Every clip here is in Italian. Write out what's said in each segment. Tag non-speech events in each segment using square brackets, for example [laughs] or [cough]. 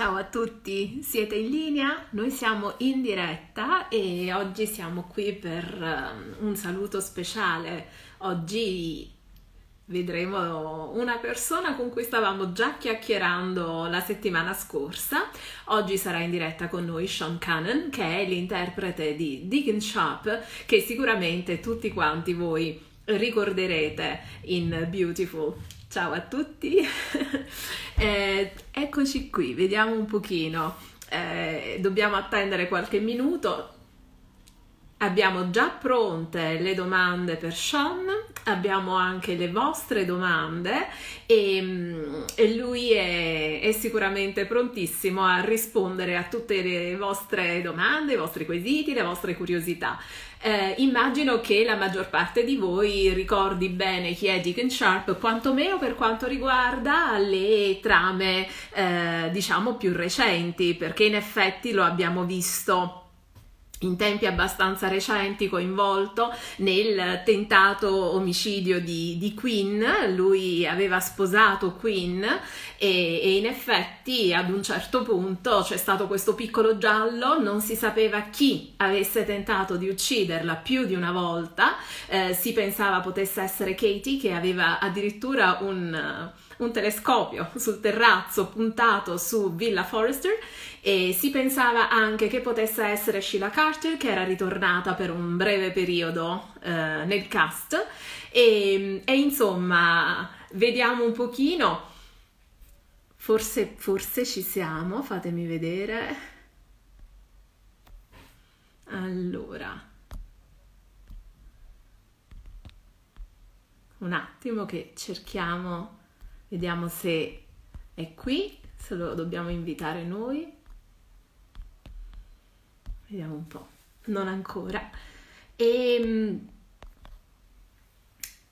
Ciao a tutti, siete in linea? Noi siamo in diretta e oggi siamo qui per um, un saluto speciale. Oggi vedremo una persona con cui stavamo già chiacchierando la settimana scorsa. Oggi sarà in diretta con noi Sean Cannon, che è l'interprete di Deacon Sharp, che sicuramente tutti quanti voi ricorderete in Beautiful. Ciao a tutti, [laughs] eh, eccoci qui, vediamo un pochino, eh, dobbiamo attendere qualche minuto, abbiamo già pronte le domande per Sean, abbiamo anche le vostre domande e, e lui è, è, sicuramente prontissimo a rispondere a tutte le vostre domande, i vostri quesiti, le vostre curiosità. Eh, immagino che la maggior parte di voi ricordi bene chi è Deacon Sharp, quantomeno per quanto riguarda le trame, eh, diciamo, più recenti, perché in effetti lo abbiamo visto in tempi abbastanza recenti coinvolto nel tentato omicidio di, di Queen, lui aveva sposato Queen e, e, in effetti ad un certo punto c'è stato questo piccolo giallo, non si sapeva chi avesse tentato di ucciderla più di una volta, eh, si pensava potesse essere Katie che aveva addirittura un un telescopio sul terrazzo puntato su Villa Forrester e si pensava anche che potesse essere Sheila Carter che era ritornata per un breve periodo eh, nel cast. E, e, insomma vediamo un pochino. Forse, forse ci siamo fatemi vedere. Allora. Un attimo che cerchiamo Vediamo se è qui, se lo dobbiamo invitare noi. Vediamo un po'. Non ancora. E ehm,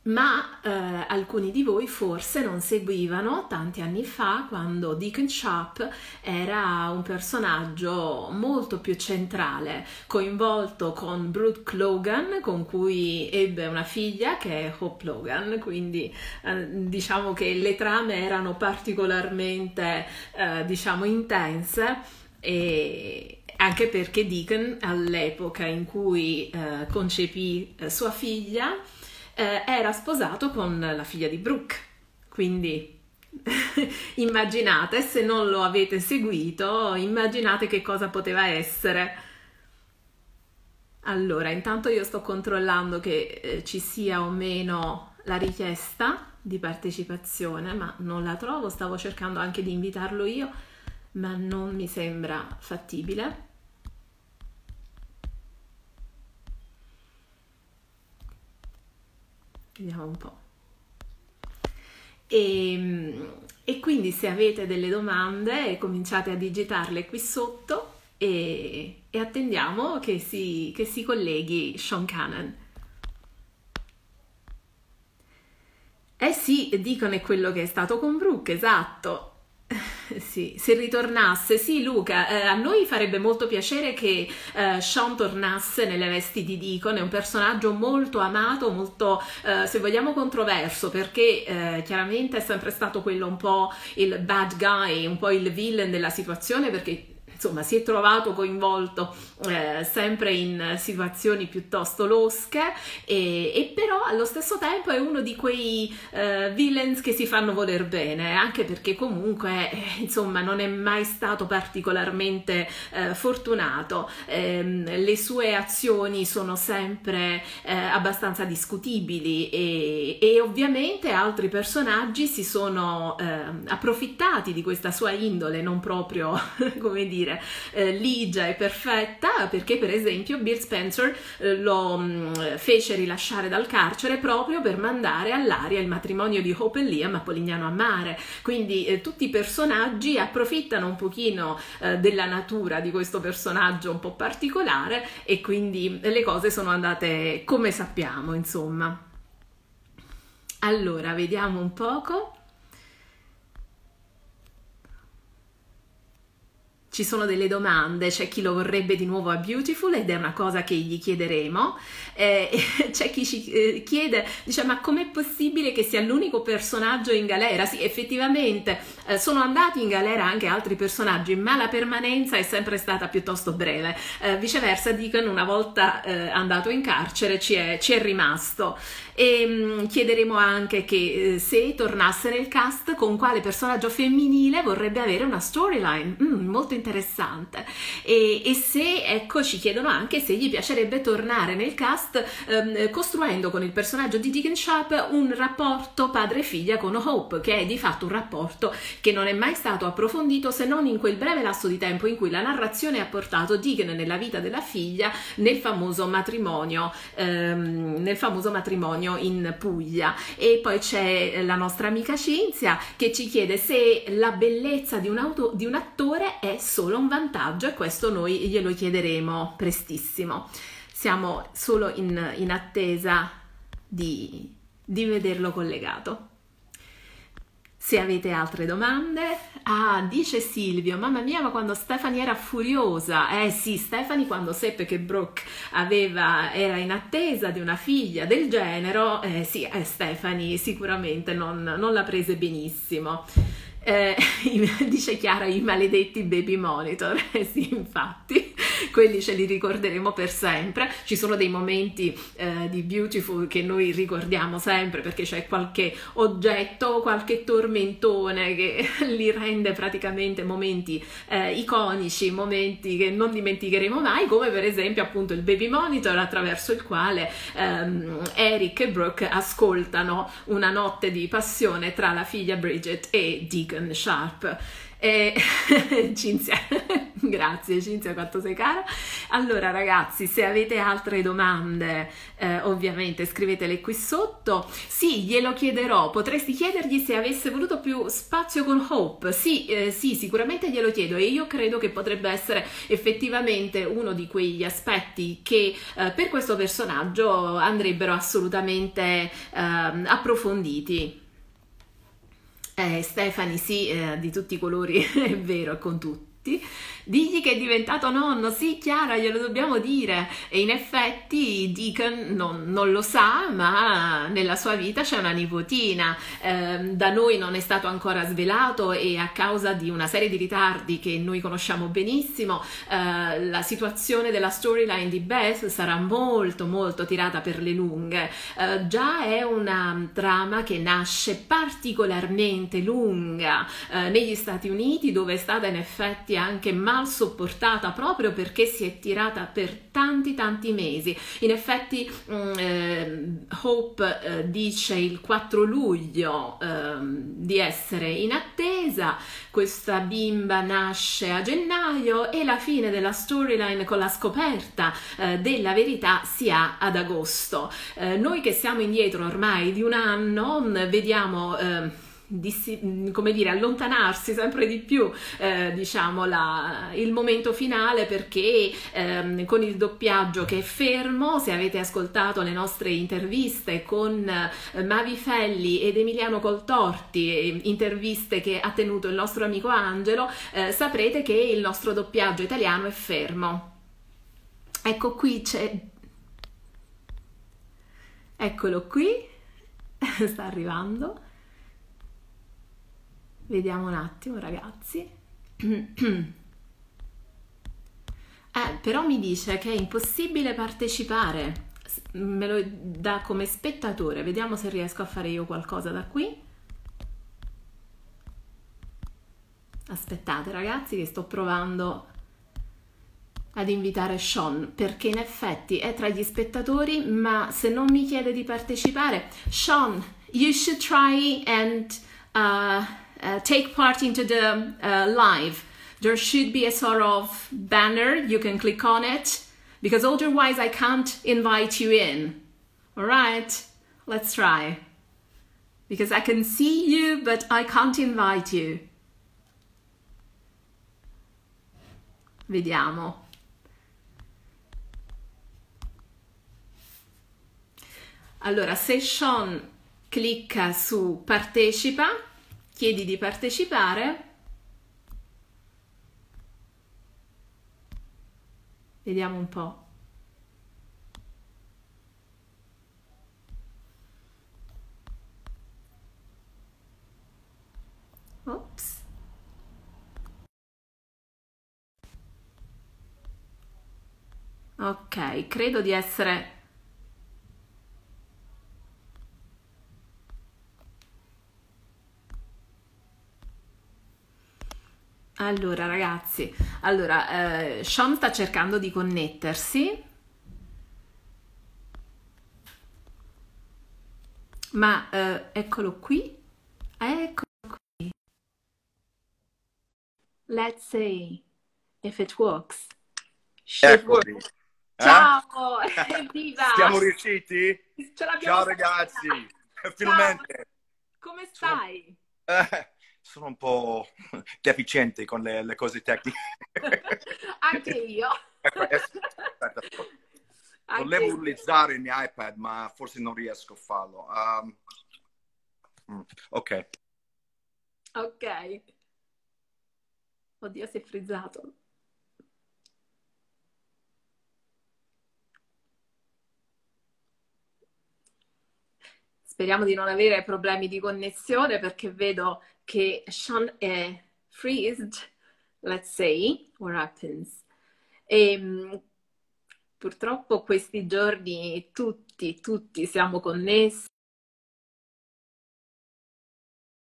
ma eh, alcuni di voi forse non seguivano tanti anni fa quando Deacon Sharp era un personaggio molto più centrale, coinvolto con Brooke Logan, con cui ebbe una figlia che è Hope Logan, quindi eh, diciamo che le trame erano particolarmente eh, diciamo intense e anche perché Deacon all'epoca in cui eh, concepì eh, sua figlia eh, era sposato con la figlia di Brooke, quindi [laughs] immaginate, se non lo avete seguito, immaginate che cosa poteva essere. Allora, intanto io sto controllando che eh, ci sia o meno la richiesta di partecipazione, ma non la trovo, stavo cercando anche di invitarlo io, ma non mi sembra fattibile. Vediamo un po'. E, ehm, e, quindi se avete delle domande cominciate a digitarle qui sotto e, e attendiamo che si, che si colleghi Sean Cannon. Eh sì, dicono è quello che è stato con Brooke, esatto. [laughs] Sì, se ritornasse, sì Luca, eh, a noi farebbe molto piacere che eh, Sean tornasse nelle vesti di Deacon, è un personaggio molto amato, molto eh, se vogliamo controverso, perché eh, chiaramente è sempre stato quello un po' il bad guy, un po' il villain della situazione, perché insomma si è trovato coinvolto eh, sempre in situazioni piuttosto losche e, e, però allo stesso tempo è uno di quei eh, villains che si fanno voler bene anche perché comunque eh, insomma non è mai stato particolarmente eh, fortunato. Ehm, le sue azioni sono sempre eh, abbastanza discutibili e, e, ovviamente altri personaggi si sono ehm, approfittati di questa sua indole non proprio [laughs] come dire dire eh, ligia e perfetta perché per esempio Bill Spencer eh, lo mh, mm, fece rilasciare dal carcere proprio per mandare all'aria il matrimonio di Hope e Liam a Polignano a Mare. Quindi eh, tutti i personaggi approfittano un pochino eh, della natura di questo personaggio un po' particolare e quindi le cose sono andate come sappiamo insomma. Allora vediamo un poco ci sono delle domande, c'è chi lo vorrebbe di nuovo a Beautiful ed è una cosa che gli chiederemo, eh, [laughs] c'è chi ci eh, chiede, dice ma com'è possibile che sia l'unico personaggio in galera? Sì, effettivamente eh, sono andati in galera anche altri personaggi, ma la permanenza è sempre stata piuttosto breve. Eh, viceversa, Deacon una volta eh, andato in carcere ci è, ci è rimasto. E mh, mm, chiederemo anche che se tornasse nel cast con quale personaggio femminile vorrebbe avere una storyline mm, molto interessante e, e, se ecco ci chiedono anche se gli piacerebbe tornare nel cast ehm, costruendo con il personaggio di Deacon Sharp un rapporto padre-figlia con Hope che è di fatto un rapporto che non è mai stato approfondito se non in quel breve lasso di tempo in cui la narrazione ha portato Deacon nella vita della figlia nel famoso matrimonio ehm, nel famoso matrimonio in Puglia e poi c'è la nostra amica Cinzia che ci chiede se la bellezza di un, auto, di un attore è solo un vantaggio e questo noi glielo chiederemo prestissimo. Siamo solo in, in attesa di, di vederlo collegato. Se avete altre domande, ah, dice Silvio, mamma mia, ma quando Stephanie era furiosa, eh sì, Stephanie quando seppe che Brooke aveva, era in attesa di una figlia del genero, eh sì, eh, Stephanie sicuramente non, non la prese benissimo. Eh, [laughs] dice Chiara i maledetti baby monitor, [laughs] eh sì infatti, [laughs] quelli ce li ricorderemo per sempre, ci sono dei momenti eh, di Beautiful che noi ricordiamo sempre perché c'è qualche oggetto, qualche tormentone che [laughs] li rende praticamente momenti eh, iconici, momenti che non dimenticheremo mai, come per esempio appunto il baby monitor attraverso il quale ehm, Eric e Brooke ascoltano una notte di passione tra la figlia Bridget e Deacon Sharp. E [laughs] Cinzia, [laughs] grazie Cinzia quanto sei cara. Allora ragazzi, se avete altre domande, eh, ovviamente scrivetele qui sotto. Sì, glielo chiederò. Potresti chiedergli se avesse voluto più spazio con Hope. Sì, eh, sì, sicuramente glielo chiedo e io credo che potrebbe essere effettivamente uno di quegli aspetti che eh, per questo personaggio andrebbero assolutamente ehm, approfonditi. Eh, Stefani, sì, eh, di tutti i colori, [laughs] è vero, con tutti digli che è diventato nonno, sì Chiara glielo dobbiamo dire. E in effetti Deacon non, non lo sa ma nella sua vita c'è una nipotina, eh, da noi non è stato ancora svelato e a causa di una serie di ritardi che noi conosciamo benissimo eh, la situazione della storyline di Beth sarà molto molto tirata per le lunghe, eh, già è una trama che nasce particolarmente lunga eh, negli Stati Uniti dove è stata in effetti anche mal sopportata proprio perché si è tirata per tanti tanti mesi. In effetti mm, eh, Hope eh, dice il 4 luglio eh, di essere in attesa, questa bimba nasce a gennaio e la fine della storyline con la scoperta eh, della verità si ha ad agosto. Eh, noi che siamo indietro ormai di un anno mm, vediamo eh, di, come dire, allontanarsi sempre di più, eh, diciamo, la, il momento finale perché ehm, con il doppiaggio che è fermo, se avete ascoltato le nostre interviste con eh, Mavi Felli ed Emiliano Coltorti, eh, interviste che ha tenuto il nostro amico Angelo, eh, saprete che il nostro doppiaggio italiano è fermo. Ecco qui c'è... Eccolo qui, [laughs] sta arrivando. Vediamo un attimo, ragazzi. [clears throat] Eh, però mi dice che è impossibile partecipare. Me lo dà come spettatore. Vediamo se riesco a fare io qualcosa da qui. Aspettate, ragazzi, che sto provando ad invitare Sean perché in effetti è tra gli spettatori, ma se non mi chiede di partecipare, Sean, you should try and uh, uh, take part into the uh, live, there should be a sort of banner. You can click on it because otherwise I can't invite you in. All right, let's try. Because I can see you, but I can't invite you. Vediamo. Allora, se Sean clicca su partecipa, chiedi di partecipare Vediamo un po'. Ops. Ok, credo di essere... Allora, ragazzi, allora, eh, Sean sta cercando di connettersi, ma eh, eccolo qui. Ecco. Let's see if it works. Should work. Eccomi. Eh? Ciao, [laughs] evviva! Siamo riusciti? Ciao ragazzi, finalmente. come stai? eh, sono un po' [laughs] deficiente con le, le cose tecniche. [laughs] Anche io. Ecco, aspetta, Anche volevo io. utilizzare il mio iPad, ma forse non riesco a farlo. Um, ok, Ok. Oddio, si è frizzato. Speriamo di non avere problemi di connessione perché vedo che Sean è freezed. Let's see what happens. E, purtroppo questi giorni tutti, tutti siamo connessi.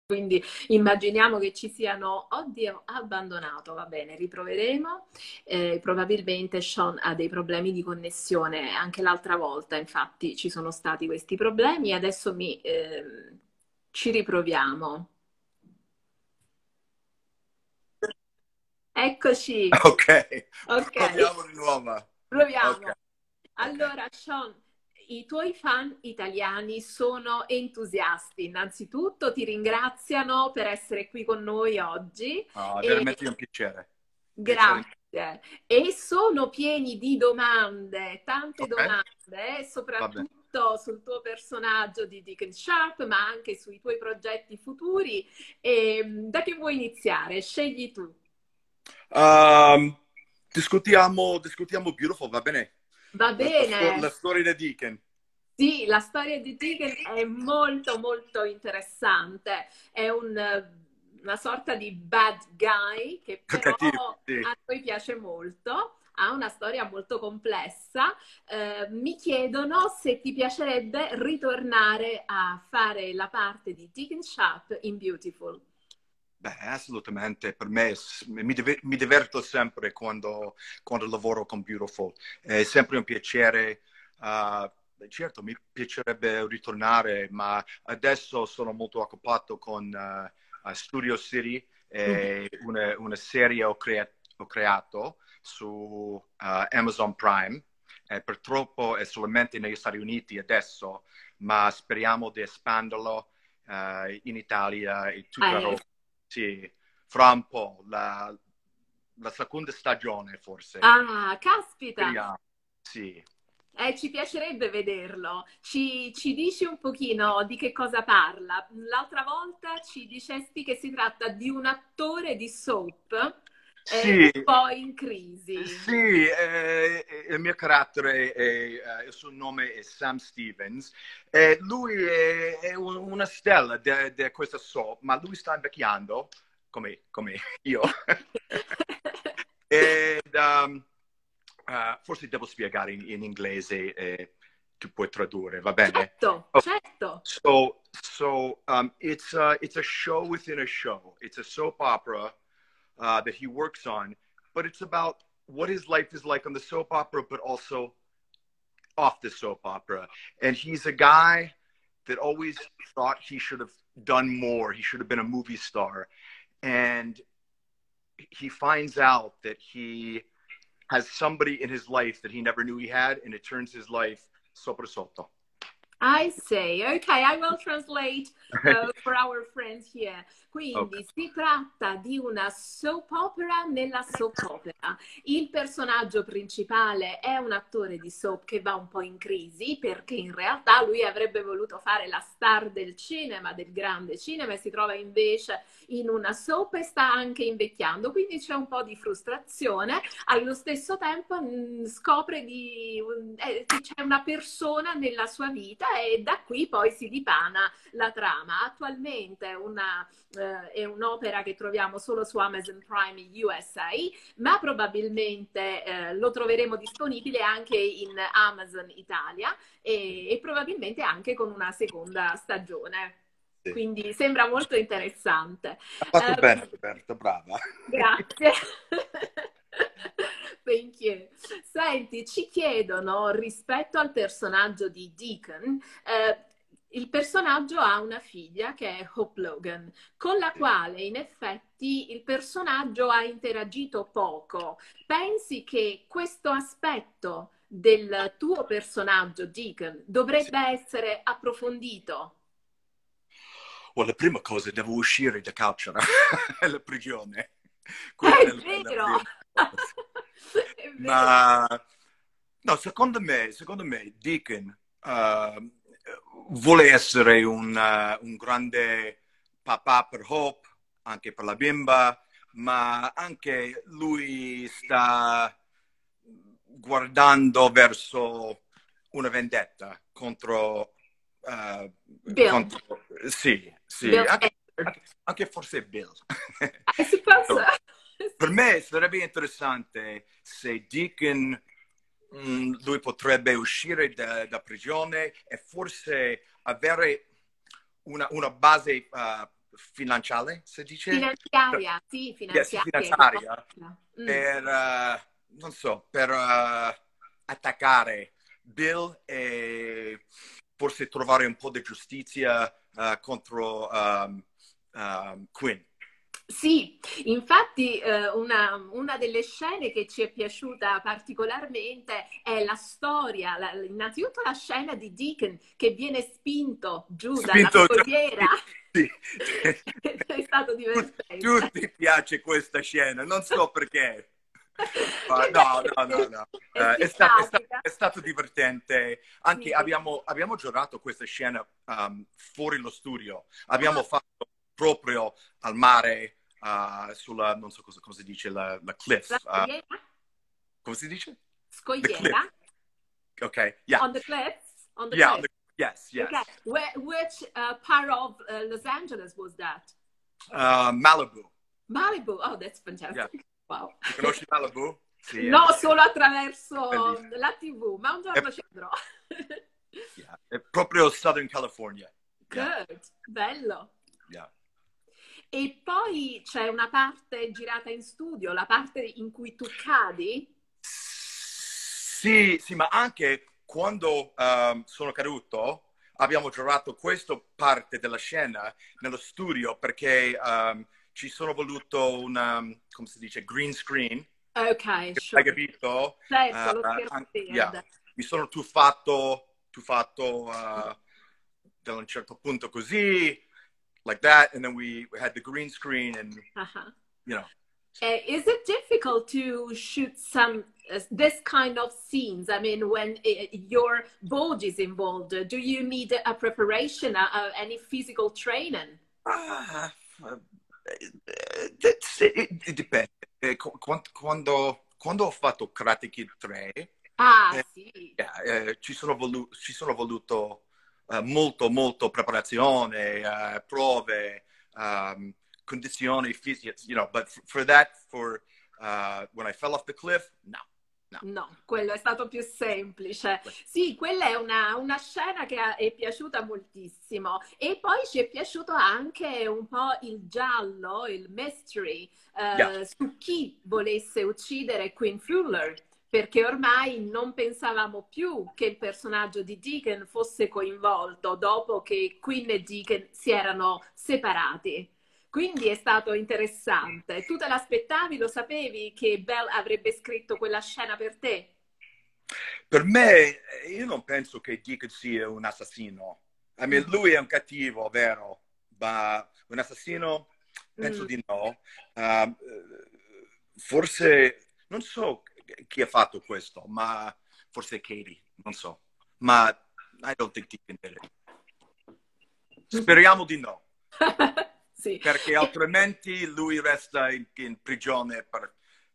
Quindi immaginiamo che ci siano, oddio, abbandonato, va bene, riproveremo. Eh, probabilmente Sean ha dei problemi di connessione, anche l'altra volta, infatti, ci sono stati questi problemi. Adesso mi, ehm, ci riproviamo. Eccoci, [laughs] ok, ok, proviamo di nuovo. proviamo. Ok, ok. Allora, Sean, i tuoi fan italiani sono entusiasti. Innanzitutto ti ringraziano per essere qui con noi oggi No, è e veramente un piacere. Piacere. grazie. E sono pieni di domande, tante Ok, domande, eh, soprattutto sul tuo personaggio di Deacon Sharp, ma anche sui tuoi progetti futuri. E, da che vuoi iniziare? Scegli tu. Um, discutiamo, discutiamo Beautiful, va bene? Va La, la bene? la storia di Deacon. Sì, la storia di Deacon è molto molto interessante. È un, una sorta di bad guy che però Cattivo, sì. a noi piace molto. Ha una storia molto complessa. Eh, mi chiedono se ti piacerebbe ritornare a fare la parte di Deacon Sharp in Beautiful. Beh, assolutamente, per me mi, diver- mi diverto sempre quando, quando lavoro con Beautiful, è sempre un piacere. uh, certo, mi piacerebbe ritornare, ma adesso sono molto occupato con uh, Studio City, e una, una serie ho, crea- ho creato su uh, Amazon Prime. Eh, purtroppo è solamente negli Stati Uniti adesso, ma speriamo di espanderlo uh, in Italia e tutta Eh, Europa. Sì, fra un po', la, la seconda stagione forse. ah, caspita! Speriamo. Sì. Eh, ci piacerebbe vederlo. Ci, ci dici un pochino di che cosa parla? L'altra volta ci dicesti che si tratta di un attore di soap Sì, un po' in crisi. sì, eh, il mio carattere, è, eh, il suo nome è Sam Stevens. E lui è, è un- una stella di questa soap, ma lui sta invecchiando, come, come io. [laughs] Ed, um, uh, forse devo spiegare in, in inglese e tu puoi tradurre, va bene? Certo, Oh, certo. So, so um, it's a, it's a show within a show. It's a soap opera uh, that he works on, but it's about what his life is like on the soap opera, but also off the soap opera. And he's a guy that always thought he should have done more. He should have been a movie star, and he finds out that he has somebody in his life that he never knew he had, and it turns his life sopra sotto. I say, okay, I will translate uh, [laughs] for our friends here. Quindi okay. si tratta di una soap opera nella soap opera. Il personaggio principale è un attore di soap che va un po' in crisi perché in realtà lui avrebbe voluto fare la star del cinema, del grande cinema e si trova invece in una soap e sta anche invecchiando, quindi c'è un po' di frustrazione. Allo stesso tempo mh, mm, scopre di, eh, che c'è una persona nella sua vita e da qui poi si dipana la trama. Attualmente una, eh, è un'opera che troviamo solo su Amazon Prime USA, ma probabilmente eh, lo troveremo disponibile anche in Amazon Italia e, e probabilmente anche con una seconda stagione. Quindi sembra molto interessante. Ha fatto uh, bene Roberto, brava. Grazie. [laughs] Thank you. Senti, ci chiedono rispetto al personaggio di Deacon, eh, il personaggio ha una figlia che è Hope Logan, con la quale in effetti il personaggio ha interagito poco. Pensi che questo aspetto del tuo personaggio, Deacon, dovrebbe essere approfondito? well, la prima cosa devo uscire da carcere, [laughs] la prigione. Quella è, è vero. [laughs] Ma no, secondo me, secondo me Deacon uh, vuole essere un, uh, un grande papà per Hope, anche per la bimba, ma anche lui sta guardando verso una vendetta contro, uh, contro sì, sì, anche, anche, forse Bill. I suppose [laughs] [laughs] Per me sarebbe interessante se Deacon mm, lui potrebbe uscire da, da, prigione e forse avere una, una base uh, finanziaria, si dice? Finanziaria, sì, finanziaria. Yes, finanziaria mm. per, uh, non so, per uh, attaccare Bill e forse trovare un po' di giustizia uh, contro um, um, Quinn. Sì, infatti eh, una, una, delle scene che ci è piaciuta particolarmente è la storia, la, innanzitutto la scena di Deacon che viene spinto giù spinto dalla scogliera. Sì. [laughs] è stato divertente. Tutti piace questa scena, non so perché. [laughs] no, no, no, no. Uh, è, stato, è, stato, è, stato, divertente. Anche sì. abbiamo, abbiamo, giocato questa scena um, fuori lo studio. Abbiamo ah. fatto proprio al mare, uh, sulla, non so cosa, cosa si dice, la, la cliff. La uh, come si dice? Scogliera. Ok, yeah. On the cliffs? On the yeah, cliff. the, yes, yes. Okay. Where, which uh, part of uh, Los Angeles was that? Uh, Malibu. Malibu, oh, that's fantastic. Yeah. Wow. Ti conosci Malibu? [laughs] Sì, no, solo attraverso bellissimo. la TV, ma un giorno è... ci andrò. [laughs] yeah. È proprio Southern California. Good, yeah. bello. Yeah. E poi c'è una parte girata in studio, la parte in cui tu cadi? Sì, sì, ma anche quando um, sono caduto abbiamo girato questa parte della scena nello studio perché um, ci sono voluto un, um, come si dice, green screen. Ok, sure. Hai capito? Certo, uh, lo yeah. Mi sono tuffato, tuffato uh, da un certo punto così, like that, and then we, we had the green screen and, uh-huh. you know. Uh, is it difficult to shoot some uh, this kind of scenes? I mean, when uh, your body is involved, do you need a preparation, uh, any physical training? Ah, eh, dipende. Eh, quando, quando, ho fatto Karate Kid 3, ah, eh, sì. eh, ci, sono volu- ci, sono voluto uh, molto, molto preparazione, uh, prove, um, condizioni fisiche, you know, but for that, for uh, when I fell off the cliff, no. No. no. quello è stato più semplice. Sì, quella è una, una scena che è piaciuta moltissimo. E poi ci è piaciuto anche un po' il giallo, il mystery, eh, yeah. su chi volesse uccidere Queen Fuller. Perché ormai non pensavamo più che il personaggio di Deacon fosse coinvolto dopo che Queen e Deacon si erano separati. Quindi è stato interessante. Tu te l'aspettavi? Lo sapevi che Bell avrebbe scritto quella scena per te? Per me, io non penso che Deacon sia un assassino. I mean, Mm. lui è un cattivo, vero? Ma un assassino? Penso Mm. di no. Uh, forse, non so chi ha fatto questo, ma forse Katie, non so. Ma I don't think did it. Speriamo di no, [laughs] Sì. perché altrimenti lui resta in, in prigione per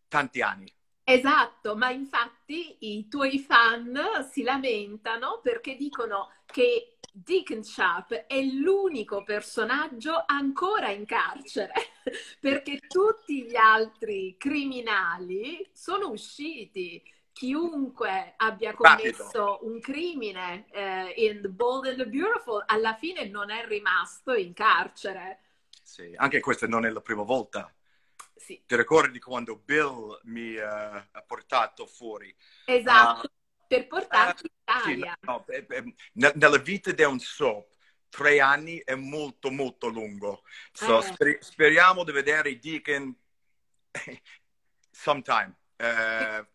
tanti anni. Esatto, ma infatti i tuoi fan si lamentano perché dicono che Deacon Sharp è l'unico personaggio ancora in carcere, [laughs] perché tutti gli altri criminali sono usciti. Chiunque abbia commesso un crimine eh, in The Bold and the Beautiful alla fine non è rimasto in carcere. Sì, anche questa non è la prima volta. Sì, Ti ricordi quando Bill mi eh, ha portato fuori? esatto, Ah, per portarci in Sì, Italia. no, no, ne- nella vita di un soap, tre anni è molto, molto lungo. So, Eh. sper- speriamo di vedere Deacon [laughs] sometime eh,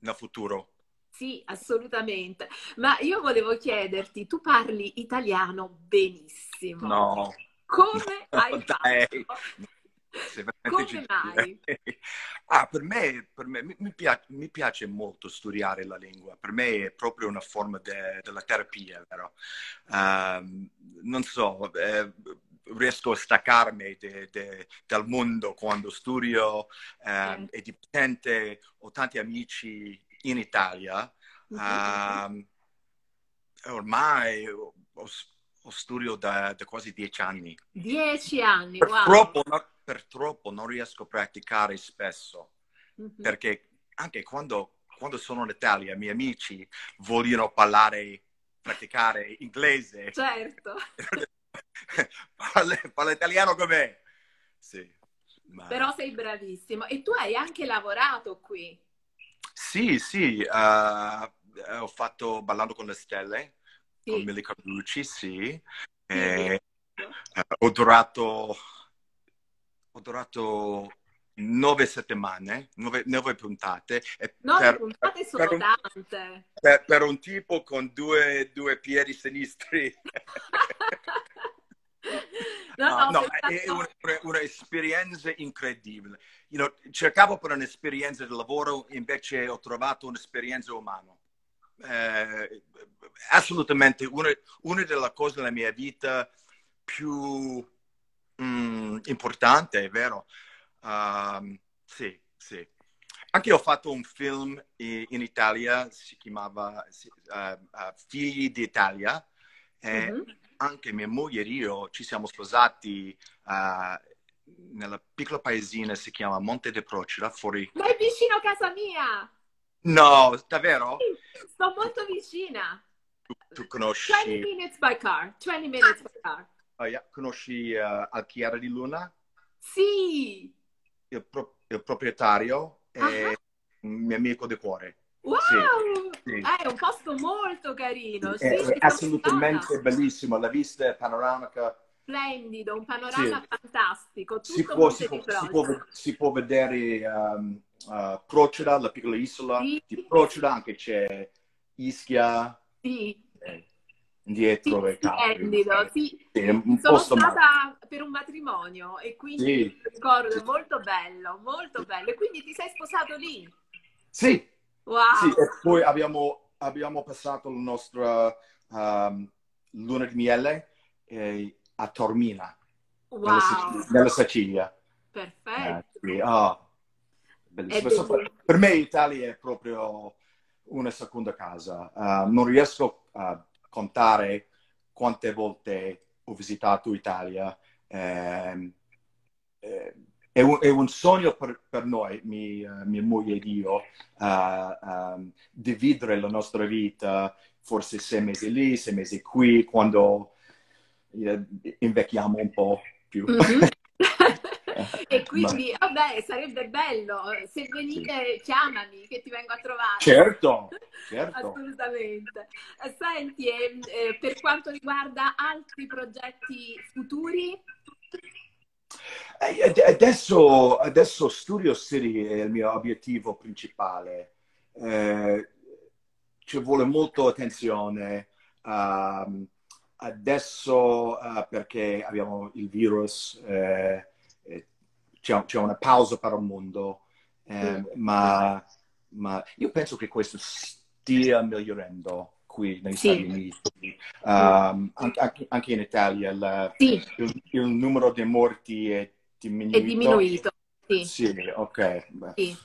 nel futuro. Sì, assolutamente. Ma io volevo chiederti, tu parli italiano benissimo. No, Come hai no, [laughs] dai. fatto? Come mai? gentile. [laughs] Ah, per me, per me mi, piace, mi piace molto studiare la lingua. Per me è proprio una forma de- della terapia, vero? Ehm, non so, eh, riesco a staccarmi de- de- dal mondo quando studio ehm, Eh. e di ho tanti amici in Italia. Mhm. Ehm, ormai ho, ho studio da, da quasi dieci anni. Dieci anni, wow. troppo, no- per troppo non riesco a praticare spesso Mhm. perché anche quando, quando sono in Italia i miei amici vogliono parlare, praticare inglese, Certo. [laughs] parla, parla italiano con me. Sì, ma- Però sei bravissimo. E tu hai anche lavorato qui. sì, sì, eh, ho fatto Ballando con le Stelle con Sì. Milly Carlucci, sì. Sì. E, eh, ho durato, ho durato nove settimane, nove, nove puntate. E Nove per- puntate sono per un- tante. per, per un tipo con due, due piedi sinistri. [laughs] No, no, no, è un'esperienza incredibile. You know, cercavo per un'esperienza di lavoro, invece ho trovato un'esperienza umana. Eh, assolutamente una, una delle cose della mia vita più mm, importanti, è vero? Um, sì, sì. Anche io ho fatto un film in Italia, si chiamava eh, Figli d'Italia. E Mhm. anche mia moglie e io ci siamo sposati eh, nella piccola paesina, si chiama Monte de Procida, fuori... Ma è vicino a casa mia. No, davvero? Sì, Sto molto vicina. Tu, tu conosci, 20 minutes by car. 20 minutes by car. Yeah, conosci eh, Alchiera di Luna? Sì. Il, pro- il proprietario è Ah. un mio amico di cuore. Wow! sì. Eh, è un posto molto carino. Sì, È, è assolutamente bellissimo, la vista è panoramica. Splendido, un panorama Sì. fantastico. Si può, si, può, si, può, si può vedere um, uh, Procida, la piccola isola Sì. di Procida, anche c'è Ischia Sì, eh, indietro sì, e Capri. splendido. Sì. Sì, un Sono posto male. stata per un matrimonio e quindi Sì. ricordo Sì. molto bello, molto bello. E quindi ti sei sposato lì? Sì, Wow! sì, e poi abbiamo, abbiamo passato la nostra um, luna di miele eh, a Tormina, nella, Wow! Sicilia, nella Sicilia. Eh, Perfetto. ah, È bellissimo. bellissimo. Per me l'Italia è proprio una seconda casa. Uh, non riesco a contare quante volte ho visitato l'Italia. Ehm, eh, è, un, è un sogno per, per noi, mi- eh, mia moglie ed io, uh, um, dividere la nostra vita, forse sei mesi lì, sei mesi qui, quando eh, invecchiamo un po' più. Mhm. [laughs] e [laughs] Ma- quindi, vabbè, sarebbe bello. Se venite, chiamami che ti vengo a trovare. Certo, [laughs] certo. Assolutamente. Eh, Senti, eh, per quanto riguarda altri progetti futuri, Eh, ad- Adesso, adesso Studio City è il mio obiettivo principale. Eh, ci vuole molta attenzione. Um, adesso, uh, perché abbiamo il virus, eh, c'è, c'è, una pausa per il mondo, eh, ma, ma, io penso che questo stia migliorando qui negli sì. Stati Uniti, um, anche, anche, in Italia. La, sì. il, il, numero di morti è diminuito. È diminuito, sì. Sì, ok. Sì.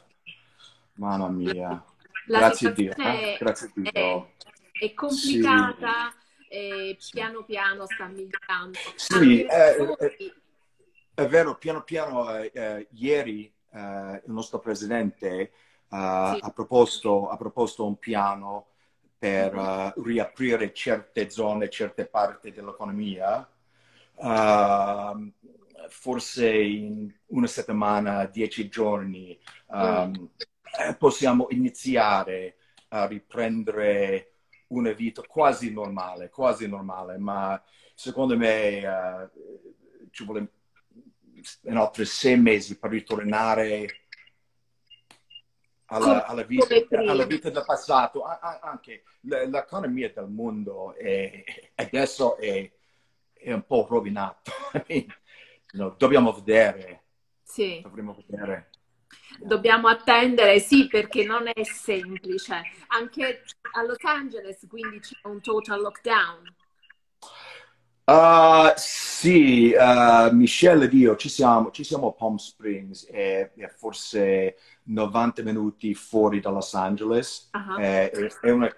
Mamma mia. La Grazie a Dio. È, Grazie a Dio. È, è complicata e piano piano sta migliorando. Sì, è, è, vero, piano piano eh, eh ieri eh, il nostro presidente eh, sì. ha, proposto, ha, proposto, un piano per uh, riaprire certe zone, certe parti dell'economia. Uh, forse in una settimana, dieci giorni, um, possiamo iniziare a riprendere una vita quasi normale, quasi normale, ma secondo me uh, ci vuole in altri sei mesi per ritornare alla, alla, vita, alla, vita, del passato. Anche l'economia del mondo è, adesso è, è, un po' rovinato. [laughs] no, dobbiamo vedere. Sì. Dovremmo vedere. Dobbiamo attendere, sì, perché non è semplice. Anche a Los Angeles, quindi c'è un total lockdown. Uh, sì, uh, Michelle ed io ci siamo, ci siamo a Palm Springs e, e forse 90 minuti fuori da Los Angeles. Uh-huh. È, è una,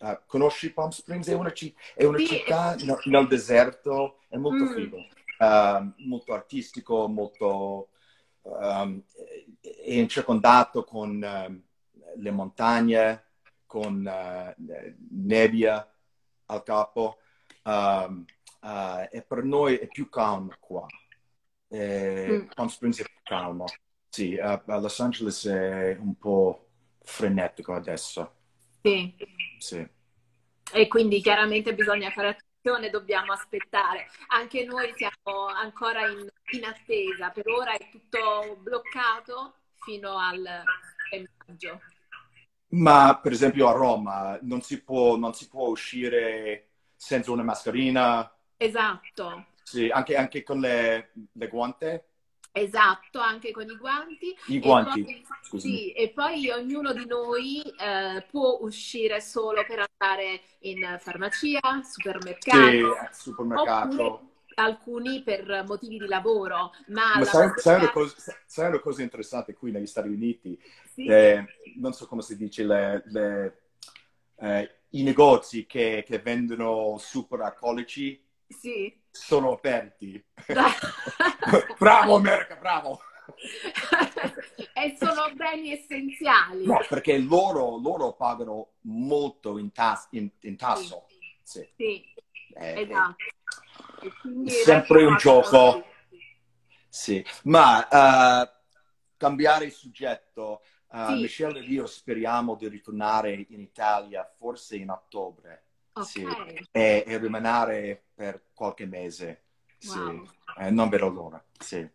uh, conosci Palm Springs? È una, è una sì. città no, nel deserto, è molto mm. figo, uh, molto artistico, molto... Um, è circondato con uh, le montagne, con nebbia al capo. Um, uh, e per noi è più calmo qua. E mm. Palm Springs è più calmo. Sì, uh, Los Angeles è un po' frenetico adesso. Sì. sì. E quindi chiaramente bisogna fare attenzione, dobbiamo aspettare. Anche noi siamo ancora in, in attesa, per ora è tutto bloccato fino al maggio. Ma per esempio a Roma non si può, non si può uscire senza una mascherina, Esatto. Sì, anche, anche con le, le guante? Esatto, anche con i guanti. I guanti, e poi, sì, e poi ognuno di noi eh, può uscire solo per andare in farmacia, supermercato. Sì, supermercato. alcuni per motivi di lavoro. Ma, ma sai, sai, una cosa, sai, una cosa, interessante qui negli Stati Uniti? Sì. Eh, non so come si dice, le, le, eh, i negozi che, che vendono super alcolici sì. sono aperti. [laughs] bravo America, bravo! [laughs] e sono beni essenziali. No, perché loro, loro pagano molto in, tas- in, in tasso. Sì, sì. Eh, esatto. È sempre un gioco. Sì, ma uh, cambiare il soggetto. Uh, sì. Michelle ed io speriamo di ritornare in Italia forse in ottobre. Okay. Sì, e, e, rimanere per qualche mese. Wow. Sì. Eh, non vedo l'ora. Sì.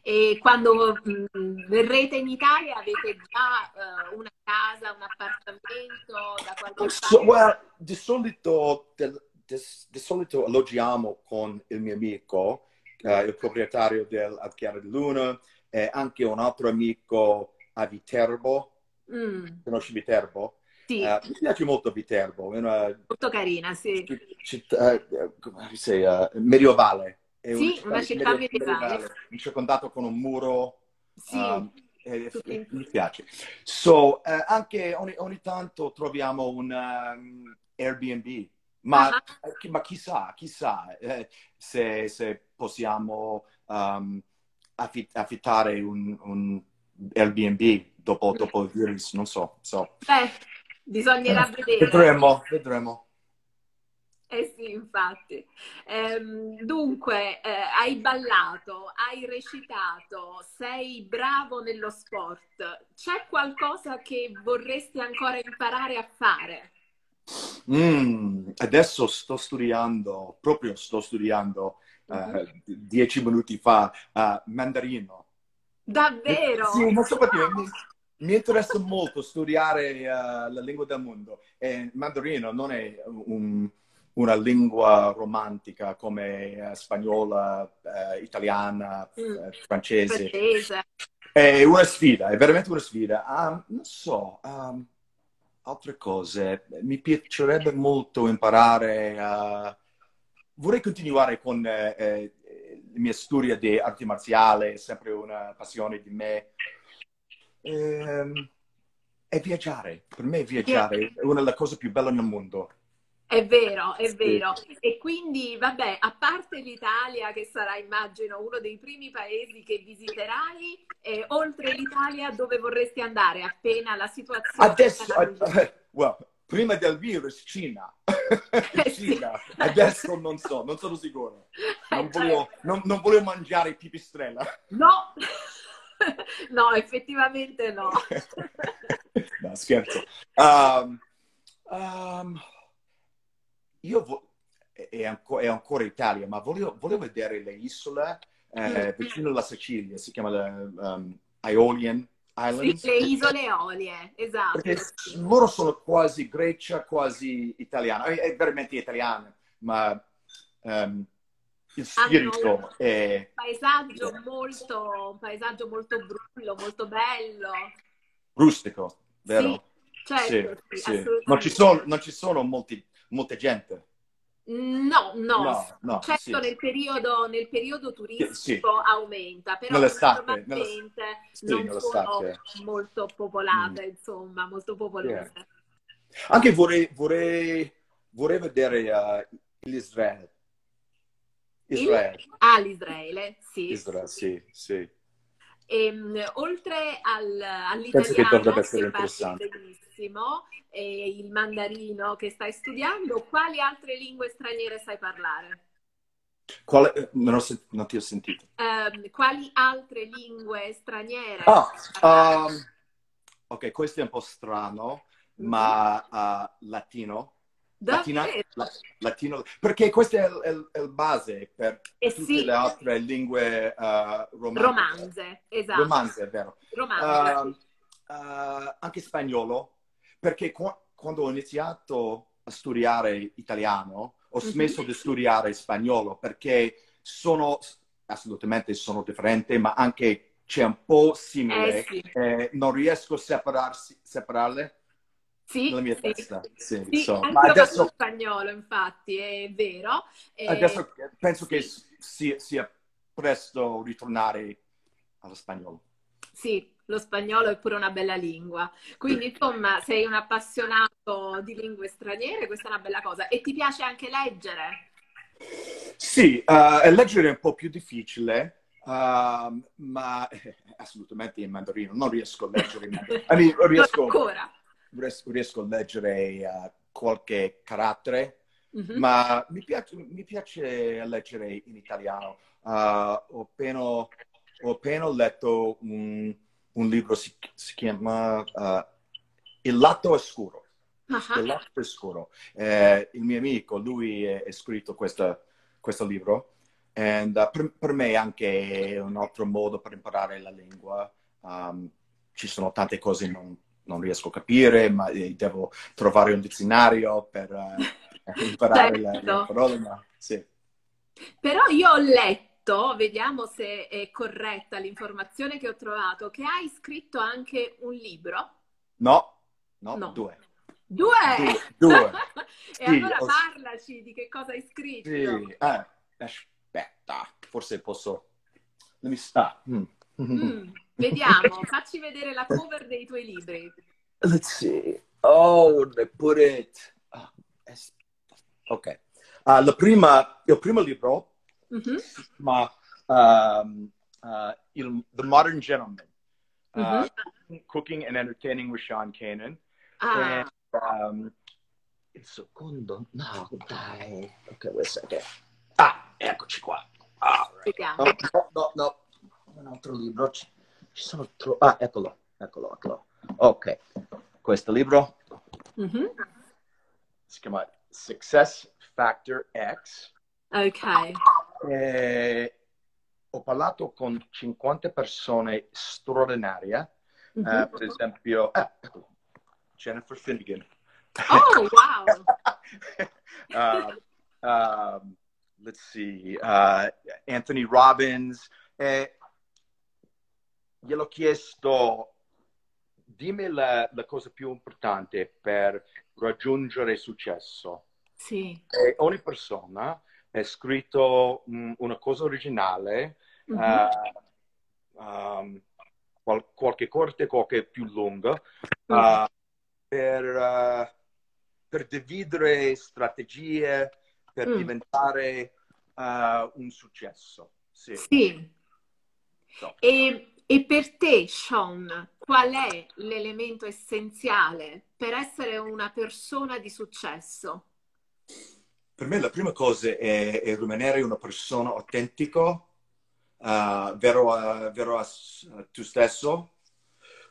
E quando mh, mm, verrete in Italia avete già uh, una casa, un appartamento da qualche so, well, di, solito, di, di, di, solito alloggiamo con il mio amico, uh, il proprietario del Chiara di Luna, e anche un altro amico a Viterbo. Mm. Conosci Viterbo? Sì. Uh, mi piace molto Viterbo, è una molto carina, sì. Città, uh, come sei, uh, medievale. È sì, una, una città medievale. medievale. Circondato con un muro. Sì. Um, e, e, mi piace. So, uh, anche ogni, ogni, tanto troviamo un um, Airbnb, ma, uh-huh. ma, chissà, chissà eh, se, se, possiamo um, affitt- affittare un, un Airbnb dopo, dopo il virus, non so. so. Beh, Bisognerà eh, vedere. Vedremo, vedremo. Eh sì, infatti. Ehm, dunque, eh, hai ballato, hai recitato, sei bravo nello sport. C'è qualcosa che vorresti ancora imparare a fare? Mm, adesso sto studiando, proprio sto studiando, uh, dieci minuti fa, uh, mandarino. Davvero? Sì, non so perché mi interessa molto studiare uh, la lingua del mondo e il mandarino non è un, una lingua romantica come uh, spagnola, uh, italiana, mm. francese. francese. È una sfida, è veramente una sfida. Um, non so, um, altre cose. Mi piacerebbe molto imparare. Vorrei continuare con la mia storia di arte marziale, è sempre una passione di me ehm, è viaggiare. Per me viaggiare è una delle cose più belle nel mondo. È vero, è vero. E quindi, vabbè, a parte l'Italia, che sarà, immagino, uno dei primi paesi che visiterai, eh, oltre l'Italia, dove vorresti andare appena la situazione... Adesso, uh, well, prima del virus, Cina. [laughs] Eh, Cina. Sì. Adesso non so, non sono sicuro. Non voglio, non, non voglio mangiare pipistrella. No! [laughs] [laughs] no, effettivamente no. [laughs] no, scherzo. Um, um, io vo- è, anco- è, ancora Italia, ma volevo, volevo vedere le isole eh, vicino alla Sicilia, si chiama um, Aeolian Islands. Sì, le isole Eolie, esatto. Perché loro sono quasi Grecia, quasi italiana, è, è veramente italiana, ma um, il spirito è... Un paesaggio molto, un paesaggio molto brullo, molto bello. Rustico, vero? Sì, certo, sì, sì. Non, ci sono, non ci sono molti, molte gente. No, no, no, no certo nel, periodo, nel periodo turistico aumenta, però nell'estate, normalmente sì, non sono molto popolate, mm. insomma, molto popolose. Yeah. Anche vorrei, vorrei, vorrei vedere uh, l'Israele, Israele. Il... Ah, l'Israele, sì. Israele, sì, sì. E, ehm, oltre al, all'italiano, che, che parli benissimo, e il mandarino che stai studiando, quali altre lingue straniere sai parlare? Quale, eh, non, ho, non, ti ho sentito. Um, quali altre lingue straniere? Ah, um, ok, questo è un po' strano, mm-hmm. ma uh, latino Latina, la, latino, perché questo è il base per eh tutte sì. le altre lingue uh, romanze. Romanze, esatto. Romanze, è vero. Romanze. Uh, uh, anche spagnolo, perché qu- quando ho iniziato a studiare italiano, ho mhm. smesso mm-hmm. di studiare spagnolo perché sono assolutamente sono differenti, ma anche c'è un po' simile. Eh, sì. eh, non riesco a separarsi, separarle sì, nella mia sì. testa. Sì, sì so. Ma adesso... spagnolo, infatti, è vero. E... Adesso penso che sia, sia presto ritornare allo spagnolo. Sì, lo spagnolo è pure una bella lingua. Quindi, insomma, sei un appassionato di lingue straniere, questa è una bella cosa. E ti piace anche leggere? Sì, uh, leggere è un po' più difficile, uh, ma eh, assolutamente in mandarino non riesco a leggere in mandarino. [laughs] I mean, riesco... ancora riesco a leggere uh, qualche carattere, mm-hmm. ma mi piace, mi piace, leggere in italiano. Uh, ho, appena, ho, appena, letto un, un libro, si, si chiama uh, Il lato oscuro. Uh-huh. Il lato oscuro. Eh, il mio amico, lui ha scritto questa, questo libro. E uh, per, per, me anche è un altro modo per imparare la lingua. Um, ci sono tante cose non non riesco a capire, ma eh, devo trovare un dizionario per uh, imparare certo. le, le parole. Ma, sì. Però io ho letto, vediamo se è corretta l'informazione che ho trovato, che hai scritto anche un libro. No, no, no. due. Due? Due. due. [laughs] e sì, allora ho... parlaci di che cosa hai scritto. Sì. Eh, aspetta, forse posso... Let me stop. Mm. Mm. Vediamo, facci vedere la cover dei tuoi libri. Let's see. Oh, they put it. Oh, ok. Uh, prima, il primo libro mm-hmm. chiama um, uh, il, The Modern Gentleman. Uh, mm-hmm. Cooking and Entertaining with Sean Kanan. Ah. And, um, il secondo, no, dai. Ok, wait a second. Ah, eccoci qua. Ah, right. no, no, no, no, un altro libro. Ci sono tro- Ah, eccolo, eccolo, eccolo. Ok, questo libro mm-hmm. si chiama Success Factor X. Ok. E ho parlato con 50 persone straordinarie Uh, per esempio, eh, Jennifer Finnegan. Oh, wow! [laughs] uh, um, let's see, uh, Anthony Robbins. Eh, gliel'ho chiesto, dimmi la, la, cosa più importante per raggiungere successo. Sì. E ogni persona ha scritto um, una cosa originale, mm-hmm. uh, um, qual- qualche corte, qualche più lunga, mm-hmm. per, per dividere strategie per mm. diventare uh, un successo. Sì. sì. So. E, e, per te, Sean, qual è l'elemento essenziale per essere una persona di successo? Per me la prima cosa è, è rimanere una persona autentico, uh, vero, uh, vero a, a tu stesso,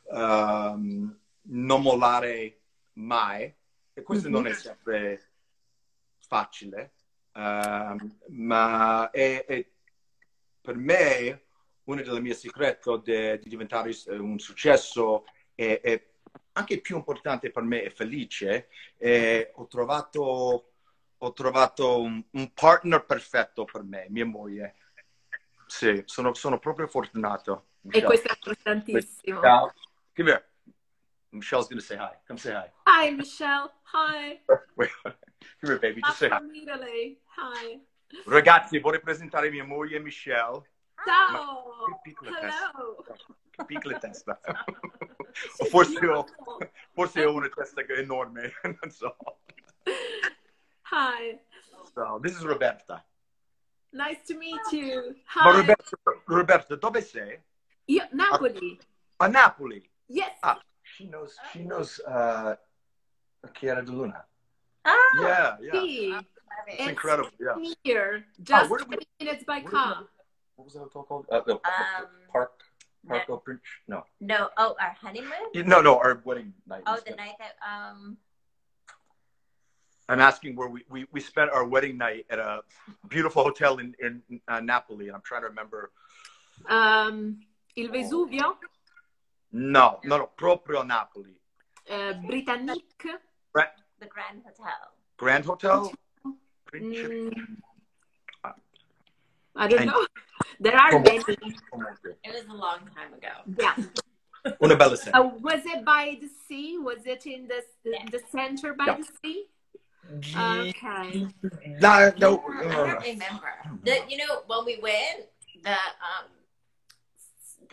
uh, non mollare mai. E questo mm-hmm. non è sempre facile, uh, ma è, è, per me uno dei miei segreti di, di diventare un successo è, è, anche più importante per me e felice. E ho trovato, ho trovato un, un, partner perfetto per me, mia moglie. Sì, sono, sono proprio fortunato. E questo è importantissimo. Come here. Michelle's to say hi. Come say hi. Hi, Michelle. Hi. Wait, [laughs] come here, baby. Just say hi. Italy. Hi. Ragazzi, vorrei presentare mia moglie Michelle. Ciao. Ma Hello. piccola testa. forse ho, forse ho una testa enorme, non so. Hi. So, this is Roberta. Nice to meet you. Ma Hi. Roberta, Roberta, dove sei? Io, Napoli. A Napoli. Yes. Ah, she knows, she knows uh, Chiara De Luna. Ah, Yeah, yeah. It's It's incredible, yeah. Here, just where do we- minutes by car. What was that hotel called? Uh, the Um, Park, Park Bridge? No. no. Oh, our honeymoon. No, no, our wedding night. Oh, the there. night that um. I'm asking where we, we, we spent our wedding night at a beautiful hotel in, in uh, Napoli, and I'm trying to remember. Um, il Vesuvio, No, no, no, proprio Napoli. eh, Britannique. Gra- The Grand Hotel. Grand Hotel? Principe? Mm, I don't And- know. There are Come- many. It was a long time ago. Yeah. [laughs] Una bella sera. Uh, was it by the sea? Was it in the Yeah. the center by Yeah. the sea? Okay. No, no. I don't remember. The, you know, when we went, the um,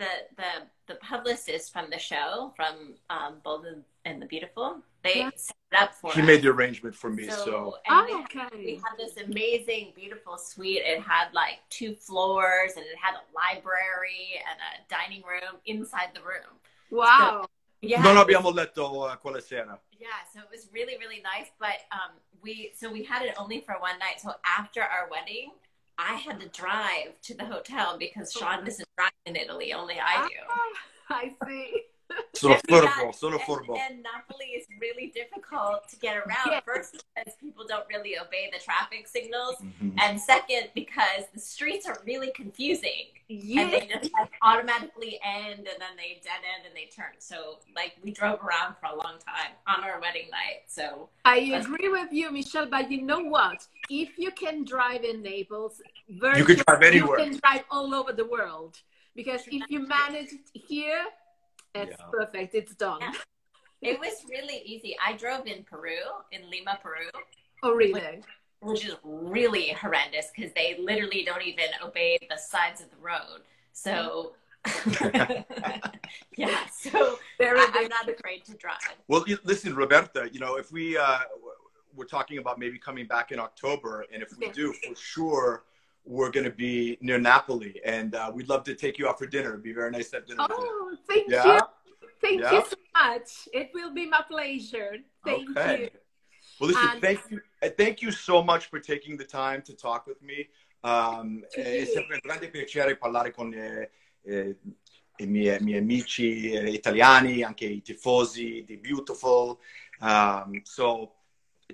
the the the publicist from the show, from um, Bold and- and the Beautiful, they Yeah. set it up for She us. made the arrangement for me, so. Oh, and we- okay. we had this amazing, beautiful suite. It had like two floors, and it had a library and a dining room inside the room. Wow. Yeah, Non abbiamo letto uh, quella sera. Yeah, so it was really, really nice. But um, we so we had it only for one night. So after our wedding, I had to drive to the hotel because Sean doesn't drive in Italy. Only I do. Ah, I see. Sono [laughs] And we got- furbo, sono and- And, Napoli is really difficult to get around. Yes. First, because people don't really obey the traffic signals, Mhm. and second, because the streets are really confusing. And they just like, automatically end, and then they dead end and they turn. So, like, we drove around for a long time on our wedding night. So, I agree with you, Michelle, but you know what? If you can drive in Naples, You can drive anywhere. You can drive all over the world. Because if you manage it here, it's Yeah. perfect. It's done. Yeah. it was really easy. I drove in Peru, in Lima, Peru, Oh, really? which is really horrendous because they literally don't even obey the signs of the road. So, [laughs] yeah, so Very I, I'm not afraid to drive. Well, listen, Roberta, you know, if we, uh, we're talking about maybe coming back in October, and if we do, for sure, we're going to be near Napoli, and uh, we'd love to take you out for dinner. It'd be very nice to have dinner. Oh, thank Yeah? you. Thank Yeah? you so much. It will be my pleasure. Thank okay. you. Well, listen, thank you, uh, thank you so much for taking the time to talk with me. Um, è sempre un grande piacere parlare con eh, eh, i miei, miei amici eh, italiani, anche i tifosi di Beautiful. Um, so,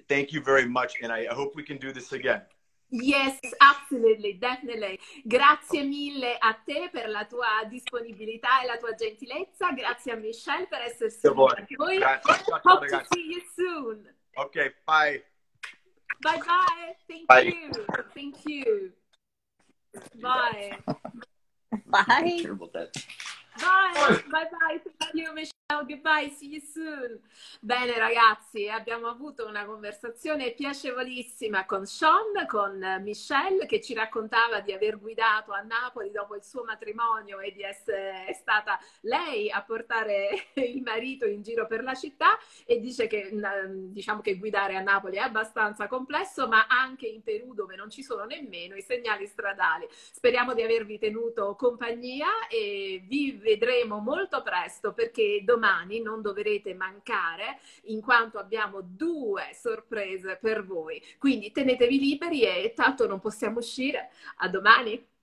thank you very much, and I, I hope we can do this again. Yes, absolutely, definitely. Grazie mille a te per la tua disponibilità e la tua gentilezza. Grazie a Michelle per essersi con noi. Grazie. Ciao, Hope ragazzi. to see you soon. Ok, bye. Bye bye. Thank Bye. you. Thank you. Bye. [laughs] Bye. Terrible that. Bye, bye bye, you Michelle, goodbye, see you soon. Bene ragazzi, abbiamo avuto una conversazione piacevolissima con Sean, con Michelle che ci raccontava di aver guidato a Napoli dopo il suo matrimonio e di essere stata lei a portare [laughs] il marito in giro per la città e dice che diciamo che guidare a Napoli è abbastanza complesso, ma anche in Perù dove non ci sono nemmeno i segnali stradali. Speriamo di avervi tenuto compagnia e vi vedremo molto presto perché domani non dovrete mancare in quanto abbiamo due sorprese per voi. Quindi tenetevi liberi e tanto non possiamo uscire. A domani!